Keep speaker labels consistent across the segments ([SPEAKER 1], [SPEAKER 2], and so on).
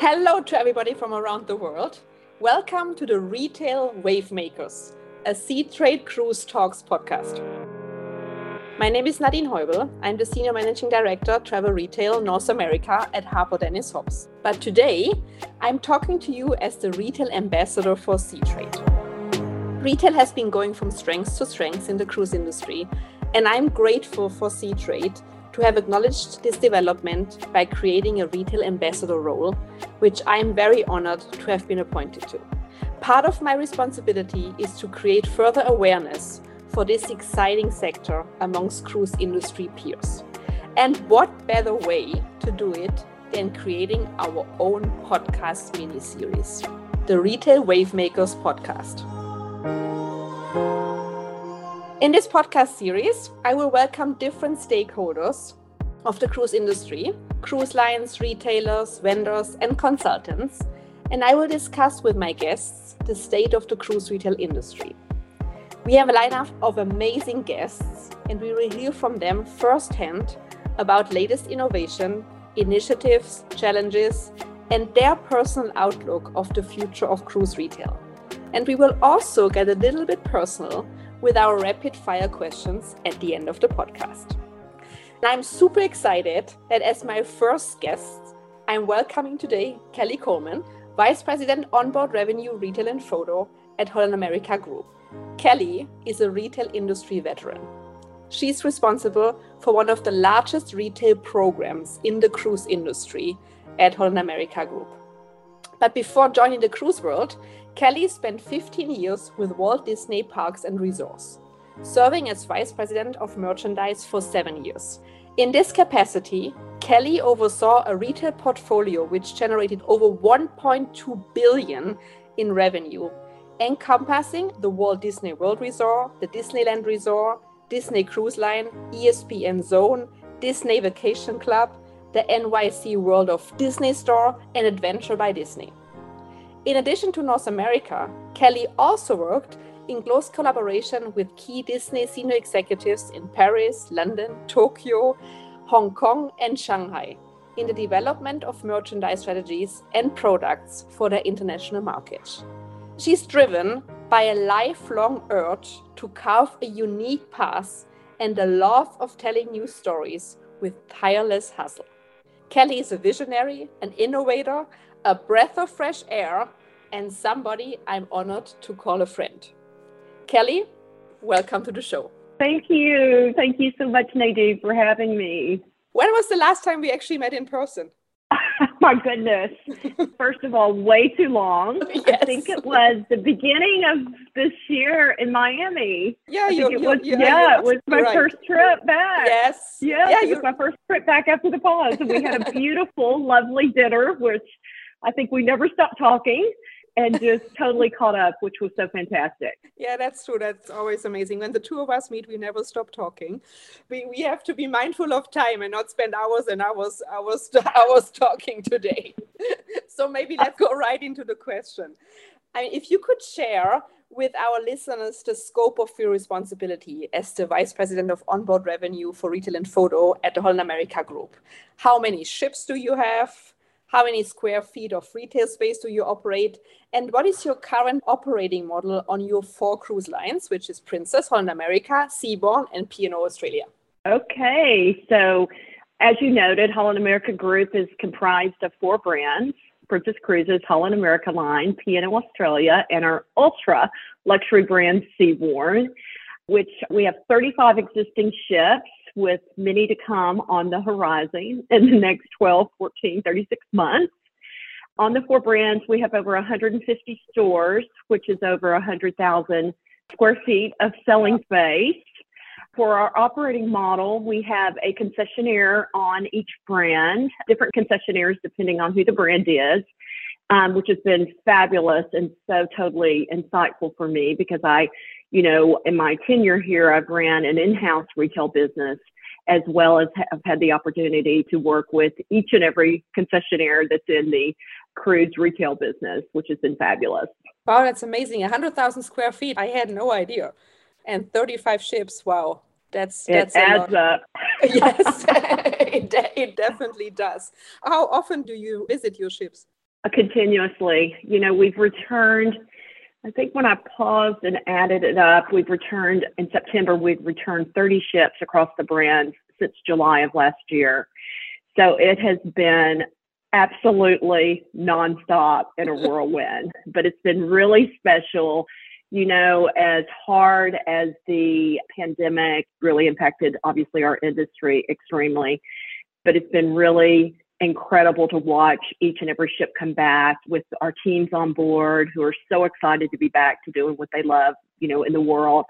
[SPEAKER 1] Hello to everybody from around the world. Welcome to the Retail Wave Makers, a Seatrade Cruise Talks podcast. My name is Nadine Heubel. I'm the Senior Managing Director, Travel Retail North America at Harper Dennis Hobbs. But today, I'm talking to you as the Retail Ambassador for Seatrade. Retail has been going from strength to strength in the cruise industry, and I'm grateful for Seatrade to have acknowledged this development by creating a retail ambassador role, which I'm very honored to have been appointed to. Part of my responsibility is to create further awareness for this exciting sector amongst cruise industry peers. And what better way to do it than creating our own podcast mini series, the Retail Wavemakers podcast. In this podcast series, I will welcome different stakeholders of the cruise industry cruise lines, retailers, vendors, and consultants and I will discuss with my guests the state of the cruise retail industry. We have a lineup of amazing guests, and we will hear from them firsthand about latest innovation, initiatives, challenges, and their personal outlook of the future of cruise retail. And we will also get a little bit personal with our rapid fire questions at the end of the podcast. And I'm super excited that as my first guest, I'm welcoming today Kelly Coleman, Vice President Onboard Revenue Retail and Photo at Holland America Group. Kelly is a retail industry veteran. She's responsible for one of the largest retail programs in the cruise industry at Holland America Group. But before joining the cruise world, Kelly spent 15 years with Walt Disney Parks and Resorts, serving as Vice President of Merchandise for seven years. In this capacity, Kelly oversaw a retail portfolio which generated over 1.2 billion in revenue, encompassing the Walt Disney World Resort, the Disneyland Resort, Disney Cruise Line, ESPN Zone, Disney Vacation Club, the NYC World of Disney Store, and Adventure by Disney. In addition to North America, Kelly also worked in close collaboration with key Disney senior executives in Paris, London, Tokyo, Hong Kong, and Shanghai in the development of merchandise strategies and products for their international market. She's driven by a lifelong urge to carve a unique path and a love of telling new stories with tireless hustle. Kelly is a visionary, an innovator, a breath of fresh air, and somebody I'm honored to call a friend. Kelly, welcome to the show.
[SPEAKER 2] Thank you. Thank you so much, Nadine, for having me.
[SPEAKER 1] When was the last time we actually met in person?
[SPEAKER 2] My goodness. First of all, way too long. Yes. I think it was the beginning of this year in Miami.
[SPEAKER 1] Yeah, you,
[SPEAKER 2] it was,
[SPEAKER 1] you,
[SPEAKER 2] yeah, it was my right. first trip back.
[SPEAKER 1] Yes.
[SPEAKER 2] Yes, yeah, it was my first trip back after the pause. And we had a beautiful, lovely dinner, which I think we never stopped talking and just totally caught up, which was so fantastic.
[SPEAKER 1] Yeah, that's true. That's always amazing. When the two of us meet, we never stop talking. We, we have to be mindful of time and not spend hours and hours, hours, hours talking today. so maybe let's go right into the question. I mean, if you could share with our listeners the scope of your responsibility as the Vice President of Onboard Revenue for Retail and Photo at the Holland America Group. How many ships do you have? How many square feet of retail space do you operate? And what is your current operating model on your four cruise lines, which is Princess, Holland America, Seabourn, and P&O Australia?
[SPEAKER 2] Okay, so as you noted, Holland America Group is comprised of four brands. Princess Cruises, Holland America Line, P&O Australia, and our ultra luxury brand Seabourn, which we have 35 existing ships with many to come on the horizon in the next 12, 14, 36 months. On the four brands, we have over 150 stores, which is over 100,000 square feet of selling space. For our operating model, we have a concessionaire on each brand, different concessionaires depending on who the brand is, um, which has been fabulous and so totally insightful for me because I you know, in my tenure here, I've ran an in-house retail business as well as have had the opportunity to work with each and every concessionaire that's in the cruise retail business, which has been fabulous.
[SPEAKER 1] Wow, that's amazing. 100,000 square feet. I had no idea. And 35 ships. Wow. That's that's
[SPEAKER 2] it adds up.
[SPEAKER 1] yes, it, de- it definitely does. How often do you visit your ships?
[SPEAKER 2] Continuously. You know, we've returned, I think when I paused and added it up, we've returned in September, we've returned 30 ships across the brand since July of last year. So it has been absolutely nonstop in a whirlwind, but it's been really special. You know, as hard as the pandemic really impacted, obviously, our industry extremely, but it's been really incredible to watch each and every ship come back with our teams on board who are so excited to be back to doing what they love, you know, in the world,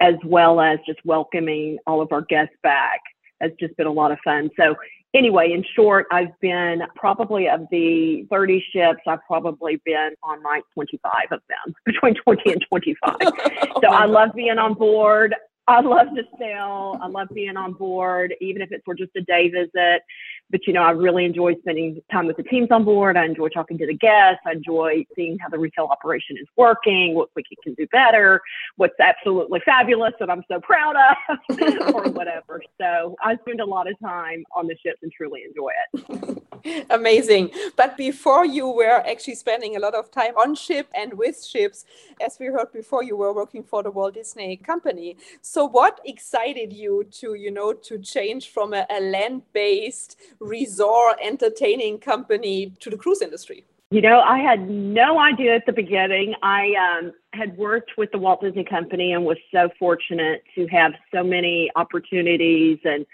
[SPEAKER 2] as well as just welcoming all of our guests back has just been a lot of fun. So anyway, in short, I've been probably of the 30 ships, I've probably been on like 25 of them, between 20 and 25. oh so I love being on board. I love to sail. I love being on board, even if it's for just a day visit. But you know, I really enjoy spending time with the teams on board. I enjoy talking to the guests. I enjoy seeing how the retail operation is working, what we can do better, what's absolutely fabulous that I'm so proud of, or whatever. So I spend a lot of time on the ships and truly enjoy
[SPEAKER 1] it. Amazing. But before you were actually spending a lot of time on ship and with ships, as we heard before, you were working for the Walt Disney Company. So what excited you to, you know, to change from a, a land-based resort entertaining company to the cruise industry?
[SPEAKER 2] You know, I had no idea at the beginning. I um, had worked with the Walt Disney Company and was so fortunate to have so many opportunities and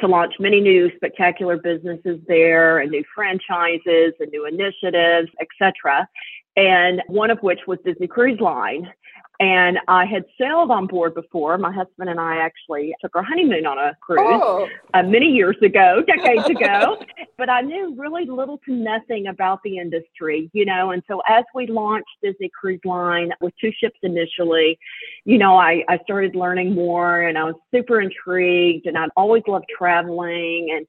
[SPEAKER 2] to launch many new spectacular businesses there and new franchises and new initiatives, etc. And one of which was Disney Cruise Line. And I had sailed on board before. My husband and I actually took our honeymoon on a cruise oh. uh, many years ago, decades ago. but I knew really little to nothing about the industry, you know. And so as we launched Disney Cruise Line with two ships initially, you know, I, I started learning more and I was super intrigued and I'd always loved traveling. And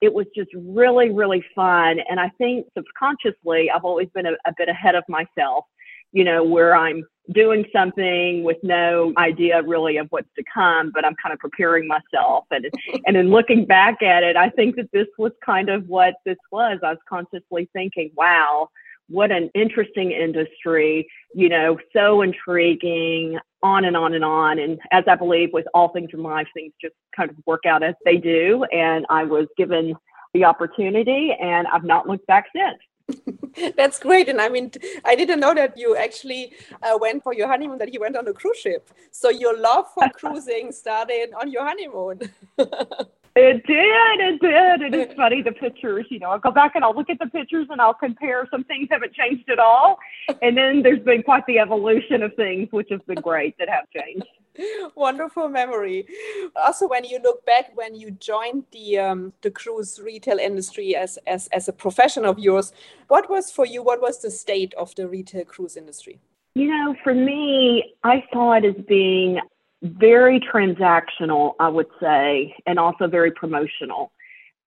[SPEAKER 2] it was just really, really fun. And I think subconsciously, I've always been a, a bit ahead of myself you know, where I'm doing something with no idea really of what's to come, but I'm kind of preparing myself. And and in looking back at it, I think that this was kind of what this was. I was consciously thinking, wow, what an interesting industry, you know, so intriguing, on and on and on. And as I believe with all things in life, things just kind of work out as they do. And I was given the opportunity and I've not looked back since.
[SPEAKER 1] That's great. And I mean, I didn't know that you actually uh, went for your honeymoon, that you went on a cruise ship. So your love for cruising started on your honeymoon.
[SPEAKER 2] It did. It did. It is funny. The pictures, you know, I'll go back and I'll look at the pictures and I'll compare. Some things haven't changed at all. And then there's been quite the evolution of things, which has been great that have changed.
[SPEAKER 1] Wonderful memory. Also, when you look back, when you joined the um, the cruise retail industry as, as as a profession of yours, what was for you? What was the state of the retail cruise industry?
[SPEAKER 2] You know, for me, I saw it as being very transactional, I would say, and also very promotional.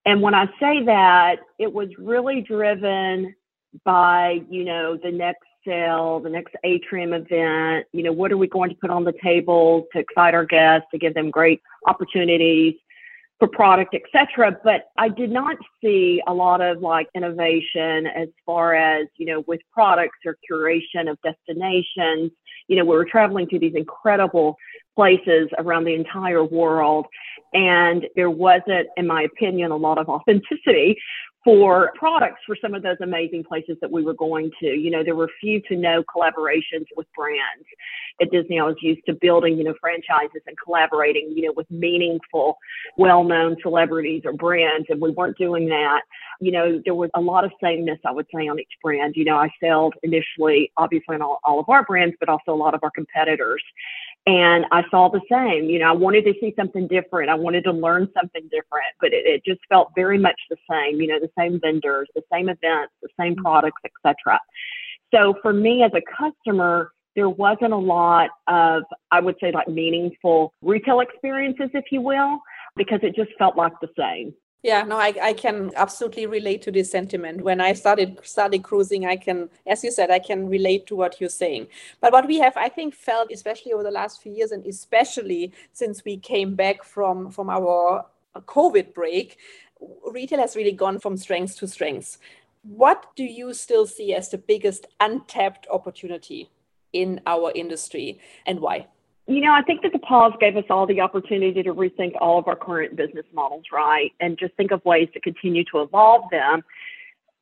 [SPEAKER 2] And when I say that, it was really driven by, you know, the next sale, the next atrium event, you know, what are we going to put on the table to excite our guests, to give them great opportunities for product, etc. But I did not see a lot of like innovation as far as, you know, with products or curation of destinations. You know, we were traveling to these incredible places around the entire world. And there wasn't, in my opinion, a lot of authenticity for products for some of those amazing places that we were going to. You know, there were few to no collaborations with brands. At Disney, I was used to building, you know, franchises and collaborating, you know, with meaningful, well-known celebrities or brands, and we weren't doing that. You know, there was a lot of sameness, I would say, on each brand. You know, I sailed initially, obviously, on all, all of our brands, but also a lot of our competitors. And I saw the same. You know, I wanted to see something different. I wanted to learn something different, but it, it just felt very much the same. You know, the same vendors, the same events, the same mm-hmm. products, etc. So for me as a customer, there wasn't a lot of, I would say, like meaningful retail experiences, if you will, because it just felt like the same.
[SPEAKER 1] Yeah, no, I, I can absolutely relate to this sentiment. When I started started cruising, I can, as you said, I can relate to what you're saying. But what we have, I think, felt, especially over the last few years, and especially since we came back from from our COVID break, retail has really gone from strength to strength What do you still see as the biggest untapped opportunity in our industry and why?
[SPEAKER 2] You know, I think that the pause gave us all the opportunity to rethink all of our current business models, right? And just think of ways to continue to evolve them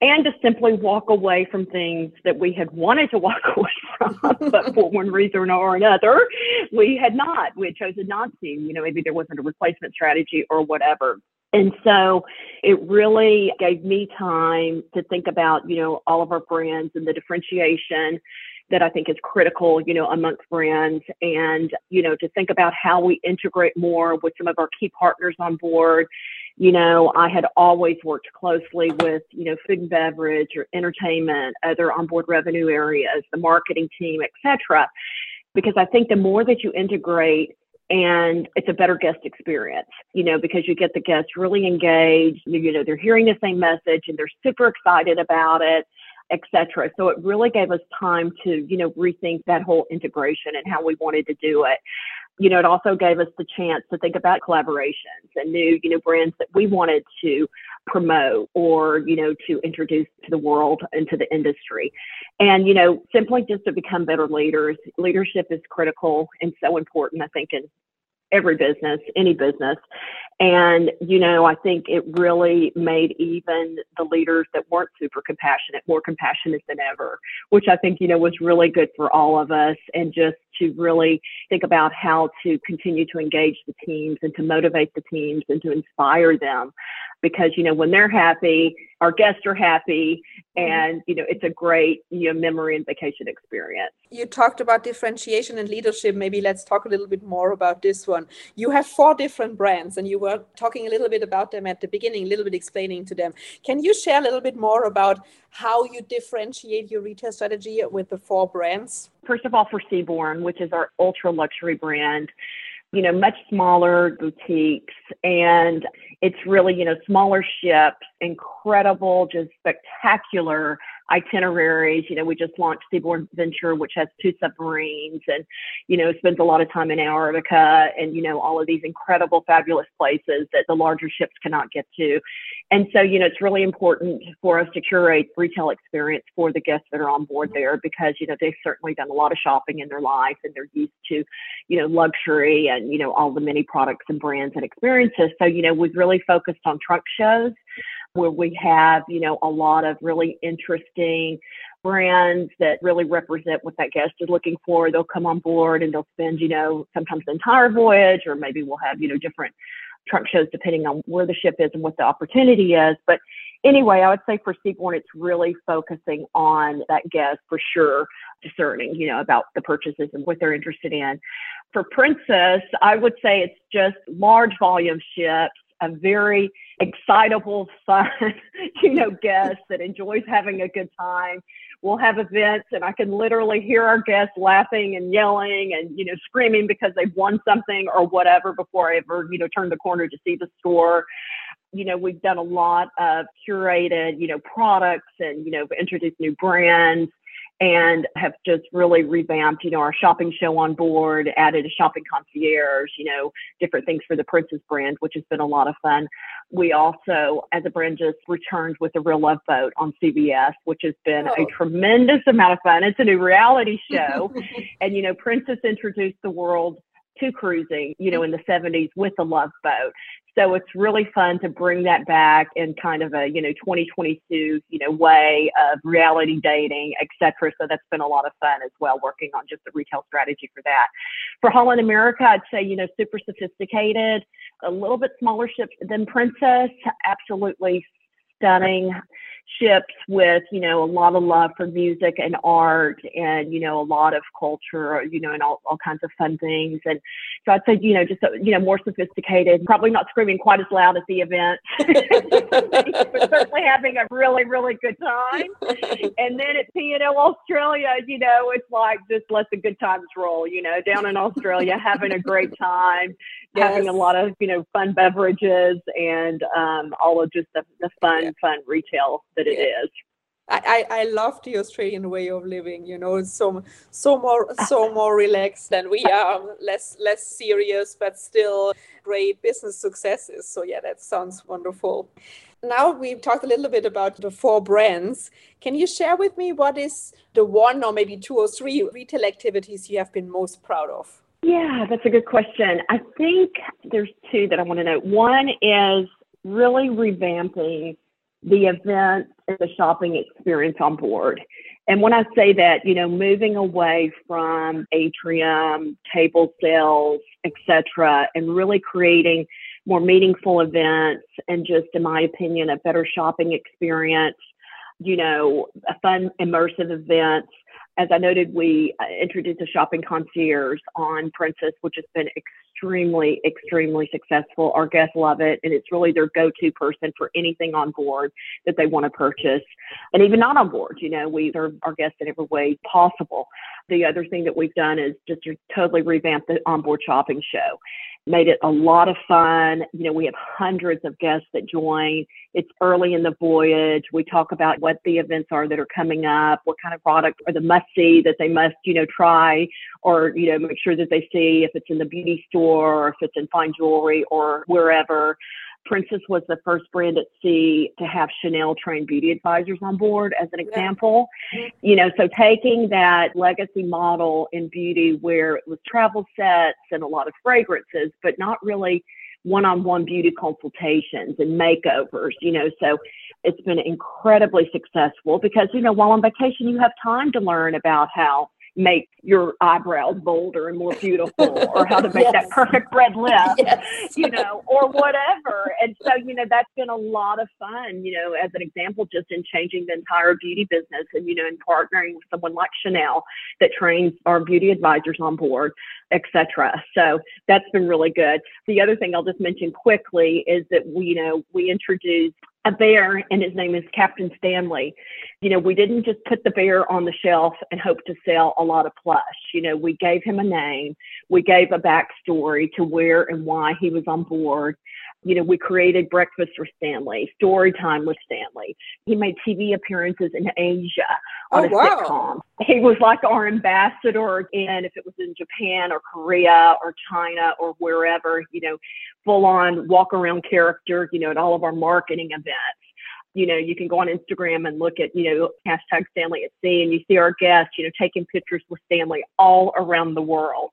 [SPEAKER 2] and to simply walk away from things that we had wanted to walk away from, but for one reason or another, we had not. We had chosen not to. You know, maybe there wasn't a replacement strategy or whatever. And so it really gave me time to think about, you know, all of our brands and the differentiation that I think is critical, you know, amongst brands and, you know, to think about how we integrate more with some of our key partners on board. You know, I had always worked closely with, you know, food and beverage or entertainment, other onboard revenue areas, the marketing team, et cetera. Because I think the more that you integrate and it's a better guest experience, you know, because you get the guests really engaged, you know, they're hearing the same message and they're super excited about it etc. So it really gave us time to, you know, rethink that whole integration and how we wanted to do it. You know, it also gave us the chance to think about collaborations and new, you know, brands that we wanted to promote or, you know, to introduce to the world and to the industry. And, you know, simply just to become better leaders. Leadership is critical and so important, I think, in every business, any business. And, you know, I think it really made even the leaders that weren't super compassionate more compassionate than ever, which I think, you know, was really good for all of us. And just to really think about how to continue to engage the teams and to motivate the teams and to inspire them because you know when they're happy our guests are happy mm-hmm. and you know it's a great you know memory and vacation experience
[SPEAKER 1] you talked about differentiation and leadership maybe let's talk a little bit more about this one you have four different brands and you were talking a little bit about them at the beginning a little bit explaining to them can you share a little bit more about how you differentiate your retail strategy with the four brands
[SPEAKER 2] first of all for Seabourn which is our ultra luxury brand you know, much smaller boutiques. And it's really, you know, smaller ships, incredible, just spectacular itineraries. You know, we just launched Seabourn Venture, which has two submarines and, you know, spends a lot of time in Antarctica and, you know, all of these incredible, fabulous places that the larger ships cannot get to. And so, you know, it's really important for us to curate retail experience for the guests that are on board there because, you know, they've certainly done a lot of shopping in their life and they're used to, you know, luxury and, you know, all the many products and brands and experiences. So, you know, we've really focused on trunk shows where we have, you know, a lot of really interesting brands that really represent what that guest is looking for. They'll come on board and they'll spend, you know, sometimes the entire voyage, or maybe we'll have, you know, different trunk shows depending on where the ship is and what the opportunity is. But anyway, I would say for Seabourn, it's really focusing on that guest for sure, discerning, you know, about the purchases and what they're interested in. For Princess, I would say it's just large volume ships a very excitable, fun, you know, guest that enjoys having a good time. We'll have events, and I can literally hear our guests laughing and yelling and you know screaming because they've won something or whatever before I ever you know turn the corner to see the store. You know, we've done a lot of curated, you know, products and, you know, introduced new brands and have just really revamped, you know, our shopping show on board, added a shopping concierge, you know, different things for the Princess brand, which has been a lot of fun. We also, as a brand, just returned with the Real Love Boat on CBS, which has been oh. a tremendous amount of fun. It's a new reality show. and, you know, Princess introduced the world to cruising, you know, mm-hmm. in the 70s with the Love Boat. So it's really fun to bring that back in kind of a, you know, 2022, you know, way of reality dating, etc. So that's been a lot of fun as well, working on just the retail strategy for that. For Holland America, I'd say, you know, super sophisticated, a little bit smaller ships than Princess, absolutely stunning ships with you know a lot of love for music and art and you know a lot of culture you know and all, all kinds of fun things. And so i'd say you know just you know more sophisticated probably not screaming quite as loud at the event but certainly having a really really good time. And then at P&O Australia you know it's like just let the good times roll you know down in Australia having a great time yes. having a lot of you know fun beverages and um, all of just the, the fun yeah. fun retail that it is.
[SPEAKER 1] I, I love the Australian way of living. You know, so so more so more relaxed than we are, less less serious, but still great business successes. So yeah, that sounds wonderful. Now we've talked a little bit about the four brands. Can you share with me what is the one or maybe two or three retail activities you have been most proud of?
[SPEAKER 2] Yeah, that's a good question. I think there's two that I want to note. One is really revamping the event and the shopping experience on board. And when I say that, you know, moving away from atrium, table sales, etc., and really creating more meaningful events and just, in my opinion, a better shopping experience, you know, a fun, immersive events as I noted, we uh, introduced a shopping concierge on Princess, which has been extremely, extremely successful. Our guests love it, and it's really their go to person for anything on board that they want to purchase. And even not on board, you know, we serve our guests in every way possible. The other thing that we've done is just to totally revamp the onboard shopping show made it a lot of fun. You know, we have hundreds of guests that join. It's early in the voyage. We talk about what the events are that are coming up, what kind of products are the must see that they must, you know, try or, you know, make sure that they see if it's in the beauty store or if it's in fine jewelry or wherever. Princess was the first brand at sea to have Chanel trained beauty advisors on board, as an example. Yeah. You know, so taking that legacy model in beauty where it was travel sets and a lot of fragrances, but not really one on one beauty consultations and makeovers, you know, so it's been incredibly successful because, you know, while on vacation, you have time to learn about how make your eyebrows bolder and more beautiful or how to make yes. that perfect red lip, yes. you know, or whatever. And so, you know, that's been a lot of fun, you know, as an example, just in changing the entire beauty business and, you know, in partnering with someone like Chanel that trains our beauty advisors on board, etc. So that's been really good. The other thing I'll just mention quickly is that we, you know, we introduced a bear and his name is Captain Stanley. You know, we didn't just put the bear on the shelf and hope to sell a lot of plush. You know, we gave him a name, we gave a backstory to where and why he was on board. You know, we created breakfast with Stanley, story time with Stanley. He made TV appearances in Asia on oh, a wow. sitcom. He was like our ambassador and if it was in Japan or Korea or China or wherever, you know, full on walk around character, you know, at all of our marketing events. You know, you can go on Instagram and look at, you know, hashtag Stanley at sea and you see our guests, you know, taking pictures with Stanley all around the world.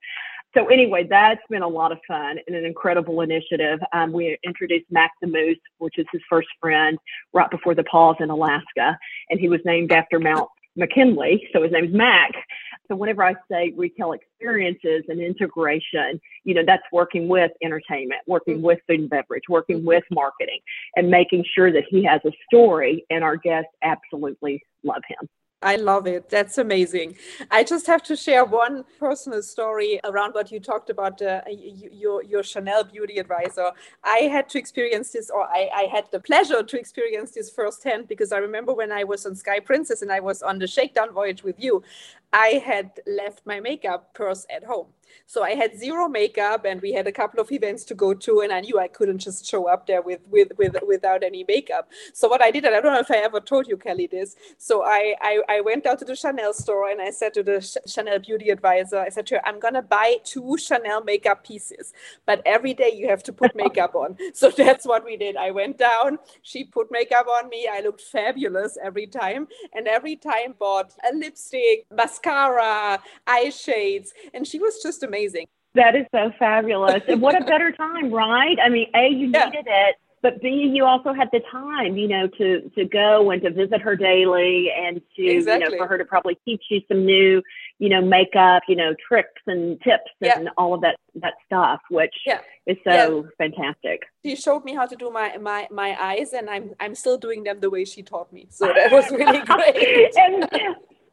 [SPEAKER 2] So anyway, that's been a lot of fun and an incredible initiative. Um, we introduced Mac the Moose, which is his first friend, right before the pause in Alaska, and he was named after Mount McKinley, so his name's Mac. So whenever I say retail experiences and integration, you know, that's working with entertainment, working mm-hmm. with food and beverage, working mm-hmm. with marketing, and making sure that he has a story, and our guests absolutely love him.
[SPEAKER 1] I love it. That's amazing. I just have to share one personal story around what you talked about uh, your your Chanel beauty advisor. I had to experience this, or I, I had the pleasure to experience this firsthand because I remember when I was on Sky Princess and I was on the shakedown voyage with you, I had left my makeup purse at home. So I had zero makeup and we had a couple of events to go to and I knew I couldn't just show up there with with, with without any makeup. So what I did, and I don't know if I ever told you, Kelly, this. So I I, I went out to the Chanel store and I said to the Ch- Chanel beauty advisor, I said to her, I'm gonna buy two Chanel makeup pieces, but every day you have to put makeup on. So that's what we did. I went down, she put makeup on me, I looked fabulous every time, and every time bought a lipstick, mascara, eye shades, and she was just amazing.
[SPEAKER 2] That is so fabulous. and what a better time, right? I mean, A, you yeah. needed it, but B, you also had the time, you know, to to go and to visit her daily and to, exactly. you know, for her to probably teach you some new, you know, makeup, you know, tricks and tips yeah. and all of that that stuff, which yeah. is so fantastic.
[SPEAKER 1] She showed me how to do my my my eyes, and I'm I'm still doing them the way she taught me. So that was really great.
[SPEAKER 2] and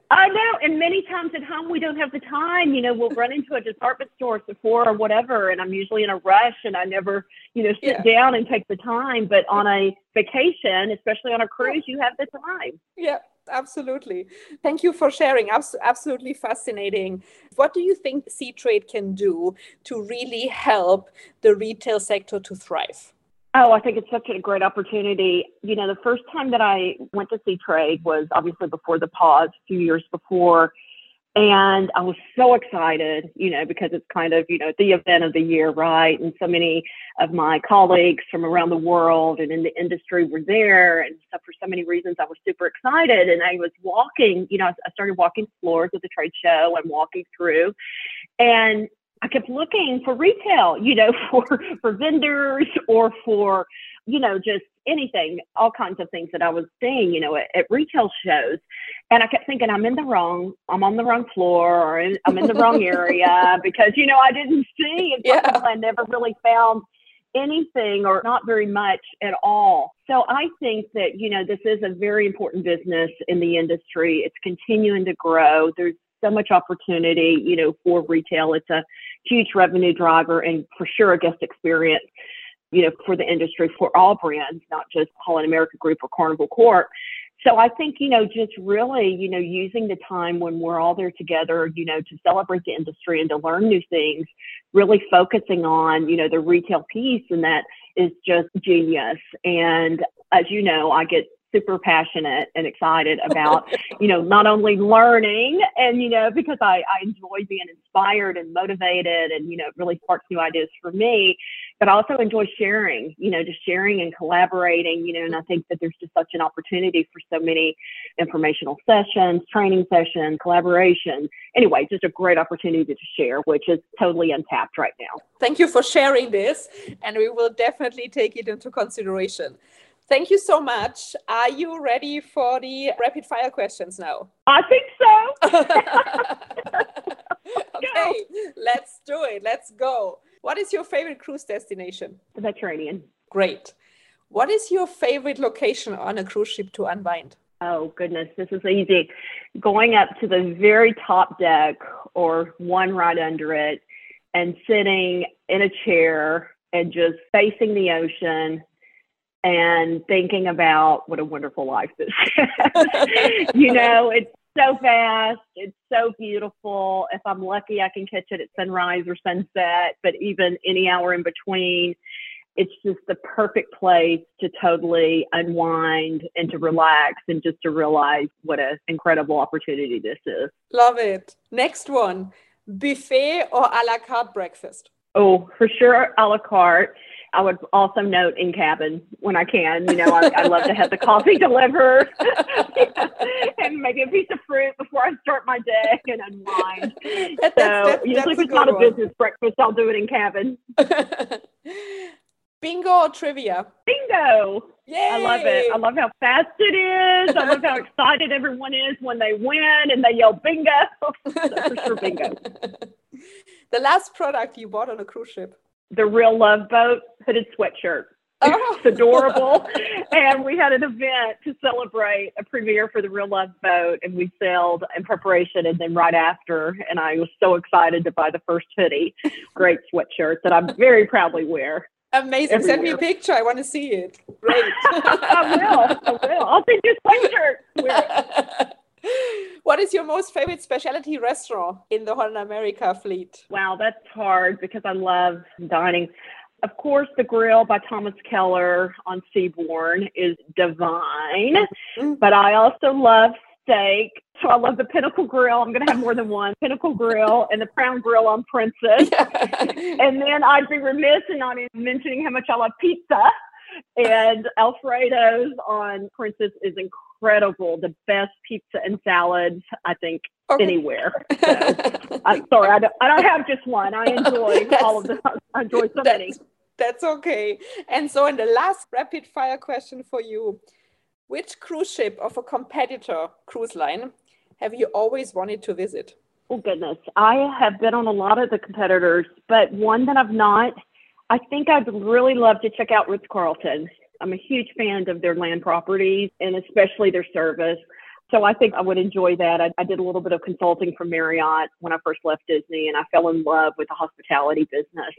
[SPEAKER 2] I know, and many times at home we don't have the time. You know, we'll run into a department store, Sephora, or whatever, and I'm usually in a rush, and I never, you know, sit yeah. down and take the time. But on a vacation, especially on a cruise, you have the time.
[SPEAKER 1] Yeah, absolutely. Thank you for sharing. Absolutely fascinating. What do you think Seatrade can do to really help the retail sector to thrive?
[SPEAKER 2] Oh, I think it's such a great opportunity. You know, the first time that I went to Seatrade was obviously before the pause, a few years before. And I was so excited, you know, because it's kind of, you know, the event of the year, right? And so many of my colleagues from around the world and in the industry were there. And so for so many reasons, I was super excited. And I was walking, you know, I started walking floors of the trade show and walking through. And I kept looking for retail, you know, for for vendors or for, you know, just anything, all kinds of things that I was seeing, you know, at, at retail shows. And I kept thinking, I'm in the wrong, I'm on the wrong floor or in, I'm in the wrong area because, you know, I didn't see and yeah. I never really found anything or not very much at all. So I think that, you know, this is a very important business in the industry. It's continuing to grow. There's so much opportunity, you know, for retail. It's a huge revenue driver and for sure a guest experience, you know, for the industry for all brands, not just Holland America Group or Carnival Corp. So I think, you know, just really, you know, using the time when we're all there together, you know, to celebrate the industry and to learn new things, really focusing on, you know, the retail piece and that is just genius. And as you know, I get super passionate and excited about, you know, not only learning and, you know, because I, I enjoy being inspired and motivated and, you know, it really sparks new ideas for me, but I also enjoy sharing, you know, just sharing and collaborating, you know, and I think that there's just such an opportunity for so many informational sessions, training sessions, collaboration. Anyway, just a great opportunity to share, which is totally untapped right now.
[SPEAKER 1] Thank you for sharing this, and we will definitely take it into consideration. Thank you so much. Are you ready for the rapid fire questions now?
[SPEAKER 2] I think
[SPEAKER 1] so. okay, let's do it. Let's go. What is your favorite cruise destination?
[SPEAKER 2] The Mediterranean.
[SPEAKER 1] Great. What is your favorite location on a cruise ship to unwind?
[SPEAKER 2] Oh, goodness, this is easy. Going up to the very top deck or one right under it and sitting in a chair and just facing the ocean and thinking about what a wonderful life this is. you know, it's so fast, it's so beautiful. If I'm lucky, I can catch it at sunrise or sunset, but even any hour in between, it's just the perfect place to totally unwind and to relax and just to realize what an incredible opportunity this is.
[SPEAKER 1] Love it. Next one buffet or a la carte breakfast?
[SPEAKER 2] Oh, for sure, a la carte. I would also note in cabin when I can. You know, I, I love to have the coffee delivered and maybe a piece of fruit before I start my day and unwind. That's, so that's, usually if it's not one. a business breakfast, I'll do it in cabin.
[SPEAKER 1] Bingo or trivia?
[SPEAKER 2] Bingo. Yay. I love it. I love how fast it is. I love how excited everyone is when they win and they yell bingo. for sure, bingo.
[SPEAKER 1] The last product you bought on a cruise ship?
[SPEAKER 2] The Real Love Boat hooded sweatshirt. Oh. It's adorable. and we had an event to celebrate a premiere for the Real Love Boat, and we sailed in preparation and then right after. And I was so excited to buy the first hoodie. Great sweatshirt that I'm very proudly wear.
[SPEAKER 1] Amazing. Everywhere. Send me a picture. I want to see it. Great.
[SPEAKER 2] I will. I will. I'll send you a sweatshirt.
[SPEAKER 1] what is your most favorite specialty restaurant in the Holland America fleet?
[SPEAKER 2] Wow, that's hard because I love dining. Of course, the grill by Thomas Keller on Seabourn is divine, mm-hmm. but I also love steak. So I love the Pinnacle Grill. I'm going to have more than one Pinnacle Grill and the Crown Grill on Princess. and then I'd be remiss in not even mentioning how much I love pizza. And Alfredo's on Princess is incredible incredible. The best pizza and salads, I think, okay. anywhere. So, I'm sorry, I don't, I don't have just one. I enjoy all of them. I enjoy so many.
[SPEAKER 1] That's okay. And so, in the last rapid fire question for you, which cruise ship of a competitor cruise line have you always wanted to visit?
[SPEAKER 2] Oh, goodness. I have been on a lot of the competitors, but one that I've not, I think I'd really love to check out Ritz Carlton. I'm a huge fan of their land properties and especially their service. So I think I would enjoy that. I, I, did a little bit of consulting for Marriott when I first left Disney, and I fell in love with the hospitality business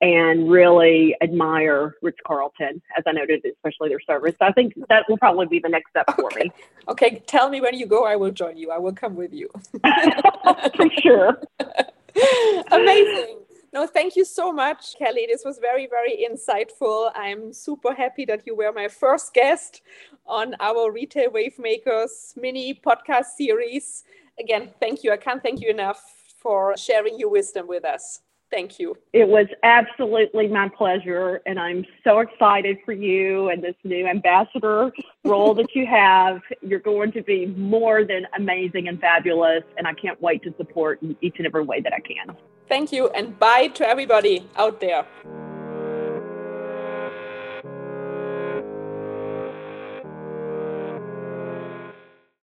[SPEAKER 2] and really admire Ritz Carlton, as I noted, especially their service. So I think that will probably be the next step for me.
[SPEAKER 1] Okay, tell me when you go. I will join you. I will come with you.
[SPEAKER 2] for sure.
[SPEAKER 1] Amazing. No, thank you so much, Kelly. This was very, very insightful. I'm super happy that you were my first guest on our Retail Wavemakers mini podcast series. Again, thank you. I can't thank you enough for sharing your wisdom with us. Thank you.
[SPEAKER 2] It was absolutely my pleasure. And I'm so excited for you and this new ambassador role that you have. You're going to be more than amazing and fabulous. And I can't wait to support in each and every way that I can.
[SPEAKER 1] Thank you. And bye to everybody out there.